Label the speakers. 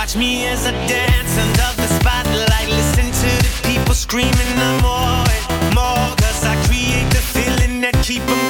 Speaker 1: Watch me as I dance under the spotlight. Listen to the people screaming. I'm more and more. Cause I create the feeling that keep them